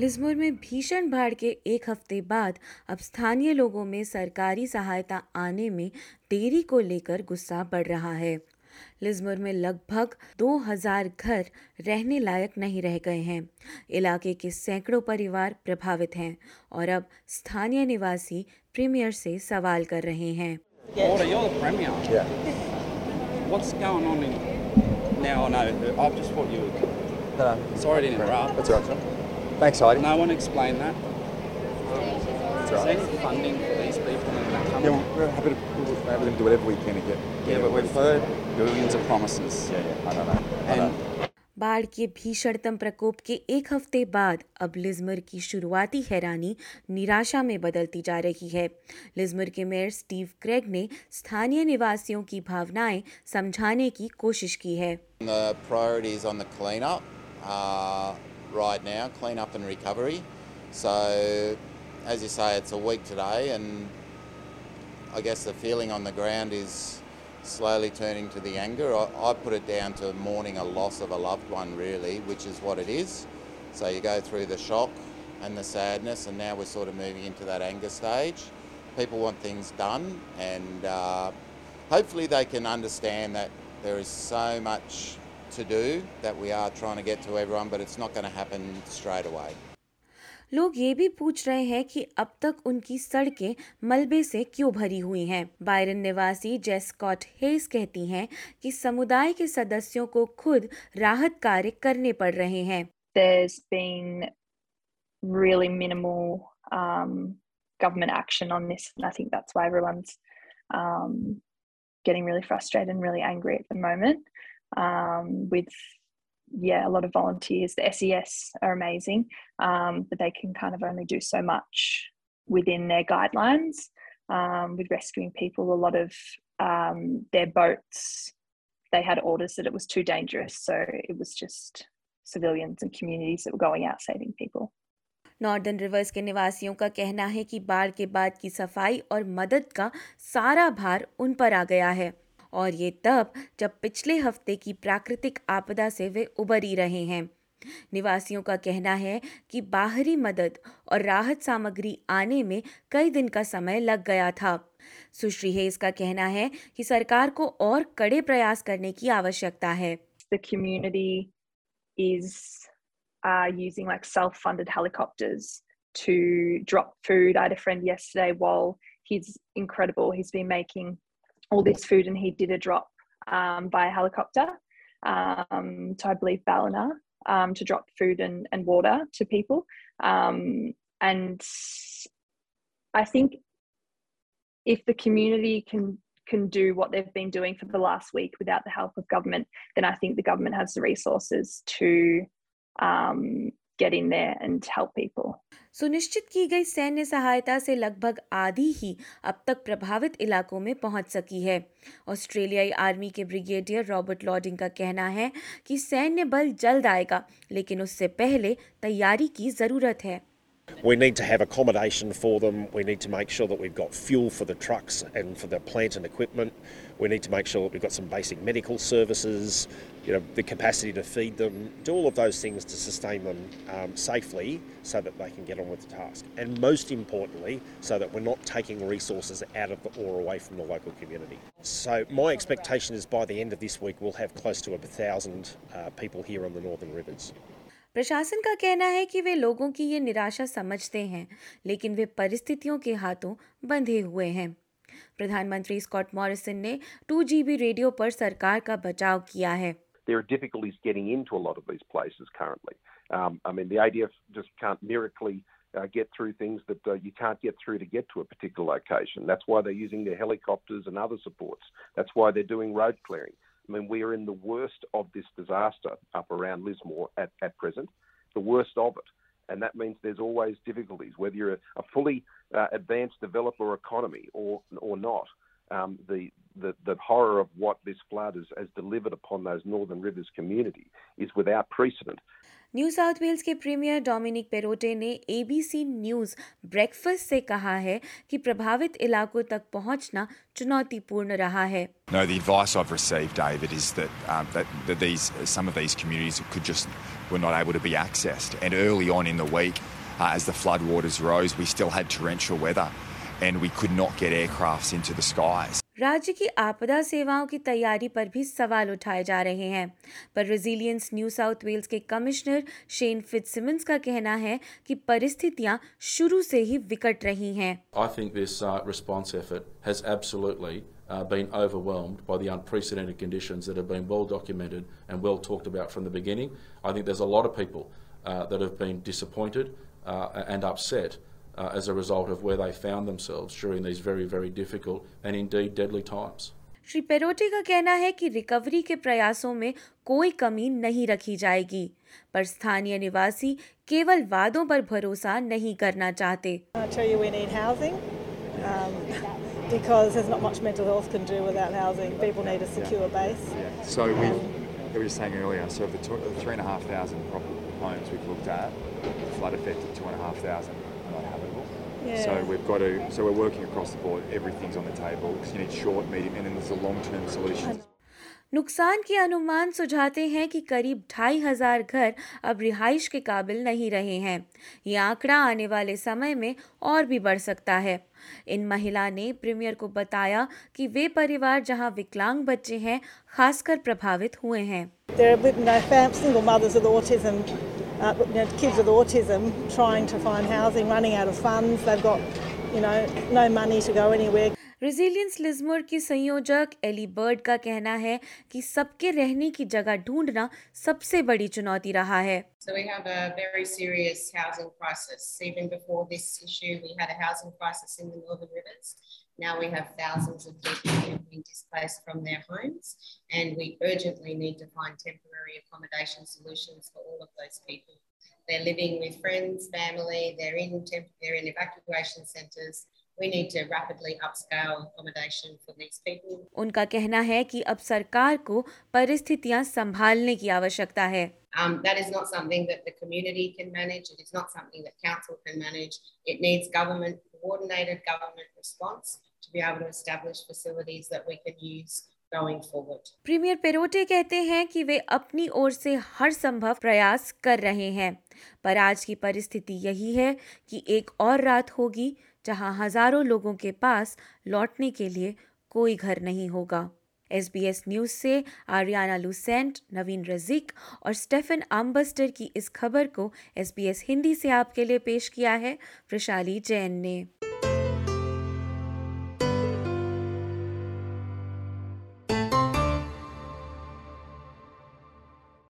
लिस्मोर में भीषण बाढ़ के एक हफ़्ते बाद अब स्थानीय लोगों में सरकारी सहायता आने में देरी को लेकर गुस्सा बढ़ रहा है। लिस्मोर में लगभग 2000 घर रहने लायक नहीं रह गए हैं। इलाके के सैकड़ों परिवार प्रभावित हैं और अब स्थानीय निवासी प्रीमियर से सवाल कर रहे हैं। Order, Yeah. Right. Thanks, Heidi. No one explained that. That's Is all there right. any funding for these people in that company? well, we're happy to, we're happy to do whatever we can to get. Yeah, but we've heard billions of promises. Yeah, yeah, I don't know. I And know. बाढ़ के भीषणतम प्रकोप के एक हफ़्ते बाद अब लिज्मर की शुरुआती हैरानी निराशा में बदलती जा रही है लिज्मर के मेयर स्टीव क्रेग ने स्थानीय निवासियों की भावनाएँ समझाने की कोशिश की है Right now, cleanup and recovery. So, as you say, it's a week today, and I guess the feeling on the ground is slowly turning to the anger. I, I put it down to mourning a loss of a loved one, really, which is what it is. So you go through the shock and the sadness, and now we're sort of moving into that anger stage. People want things done, and uh, hopefully they can understand that there is so much to do that we are trying to get to everyone, but it's not going to happen straight away. लोग ये भी पूछ रहे हैं कि अब तक उनकी सड़कें मलबे से क्यों भरी हुई हैं बायरन निवासी जेस स्कॉट हेस कहती हैं कि समुदाय के सदस्यों को खुद राहत कार्य करने पड़ रहे हैं there's been really minimal um, government action on this, and I think that's why everyone's um, getting really frustrated and really angry at the moment. Um, with yeah, a lot of volunteers. The SES are amazing, um, but they can kind of only do so much within their guidelines. Um, with rescuing people, a lot of um, their boats, they had orders that it was too dangerous, so it was just civilians and communities that were going out saving people. Northern Rivers के निवासियों का कहना है कि बाढ़ के बाद की सफाई और मदद का सारा भार उन पर आ गया है और ये तब जब पिछले हफ़्ते की प्राकृतिक आपदा से वे उबर ही रहे हैं निवासियों का कहना है कि बाहरी मदद और राहत सामग्री आने में कई दिन का समय लग गया था सुश्री हेस का कहना है कि सरकार को और कड़े प्रयास करने की आवश्यकता है The community is uh, using like self-funded helicopters to drop food. I had a friend yesterday. While he's incredible, he's been making all this food, and he did a drop um, by helicopter um, to I believe Ballina um, to drop food and, and water to people. Um, and I think if the community can can do what they've been doing for the last week without the help of government, then I think the government has the resources to um, get in there and help people. सुनिश्चित की गई सैन्य सहायता से लगभग आधी ही अब तक प्रभावित इलाकों में पहुँच सकी है ऑस्ट्रेलियाई आर्मी के ब्रिगेडियर रॉबर्ट लॉडिंग का कहना है कि सैन्य बल जल्द आएगा, लेकिन उससे पहले तैयारी की ज़रूरत है We need to have accommodation for them. We need to make sure that we've got fuel for the trucks and for the plant and equipment. We need to make sure that we've got some basic medical services, you know, the capacity to feed them, do all of those things to sustain them um, safely so that they can get on with the task. And most importantly, so that we're not taking resources out of the, or away from the local community. So my expectation is by the end of this week we'll have close to a thousand uh, people here on the Northern Rivers. प्रशासन का कहना है कि वे लोगों की ये निराशा समझते हैं लेकिन वे परिस्थितियों के हाथों बंधे हुए हैं प्रधानमंत्री स्कॉट मॉरिसन ने 2GB रेडियो पर सरकार का बचाव किया है there are difficulties getting into a lot of these places currently. Um, I mean, the ADF just can't miraculously uh, get through things that uh, you can't get through to get to a particular location. That's why they're using their helicopters and other supports. That's why they're doing road clearing. I mean, we are in the worst of this disaster up around Lismore at, at present, the worst of it. And that means there's always difficulties, whether you're a, a fully uh, advanced developer economy or, or not um, the, the, the horror of what this flood has, has delivered upon those Northern Rivers community is without precedent. New South Wales के premier Dominic Perrottet ने ABC News Breakfast से कहा है कि प्रभावित इलाकों तक पहुंचना चुनौतीपूर्ण रहा है No, the advice I've received, David, is that um, that, that these some of these communities could just were not able to be accessed. And early on in the week, uh, as the floodwaters rose, we still had torrential weather, and we could not get aircrafts into the skies. राज्य की आपदा सेवाओं की तैयारी पर भी सवाल उठाए जा रहे हैं पर रेजिलियंस न्यू साउथ वेल्स के कमिश्नर शेन फिट्सिमंस का कहना है कि परिस्थितियां शुरू से ही विकट रही हैं I think this uh, response effort has absolutely uh, been overwhelmed by the unprecedented conditions that have been well documented and well talked about from the beginning. I think there's a lot of people uh, that have been disappointed uh, and upset uh, as a result of where they found themselves during these very, very difficult and indeed deadly times. Shri Perrottet का कहना है कि recovery के प्रयासों में कोई कमी नहीं रखी जाएगी पर स्थानीय निवासी केवल वादों पर भरोसा नहीं करना चाहते I tell you, we need housing um, because there's not much mental health can do without housing. People need a secure base. So we, we were just saying earlier, so of the, two, the three and a half thousand property homes we've looked at, flood affected two and a half thousand Not habitable. So Yeah. So we've got to, so we're working across the board. Everything's on the table because you need short, medium, and then there's a long-term solution. नुकसान के अनुमान सुझाते हैं कि करीब ढाई हज़ार घर अब रिहाइश के काबिल नहीं रहे हैं ये आंकड़ा आने वाले समय में और भी बढ़ सकता है इन महिला ने प्रीमियर को बताया कि वे परिवार जहाँ विकलांग बच्चे हैं खासकर प्रभावित हुए हैं There are you know, fam- single mothers with autism, uh, you know, kids with autism trying to find housing, running out of funds. They've got, you know, no money to go anywhere. Resilience Lismore की संयोजक Eli bird का कहना है कि सबके रहने की जगह ढूंढना सबसे बड़ी चुनौती रहा है So we have a very serious housing crisis. Even before this issue, we had a housing crisis in the Northern Rivers. Now we have thousands of people who have been displaced from their homes, and we urgently need to find temporary accommodation solutions for all of those people. They're living with friends, family. They're in temp- they're in evacuation centres. We need to rapidly upscale accommodation for these people. उनका कहना है कि अब सरकार को परिस्थितियां संभालने की आवश्यकता है Um, that is not something that the community can manage. It is not something that council can manage. It needs government, coordinated government response to be able to establish facilities that we can use premier Perrottet कहते हैं कि वे अपनी ओर से हर संभव प्रयास कर रहे हैं, पर आज की परिस्थिति यही है कि एक और रात होगी जहाँ हज़ारों लोगों के पास लौटने के लिए कोई घर नहीं होगा। एस बी एस न्यूज़ से आरियाना लुसेंट, नवीन रजिक और स्टेफन आम्बस्टर की इस खबर को एस बी एस हिंदी से आपके लिए पेश किया है। वृशाली जैन ने।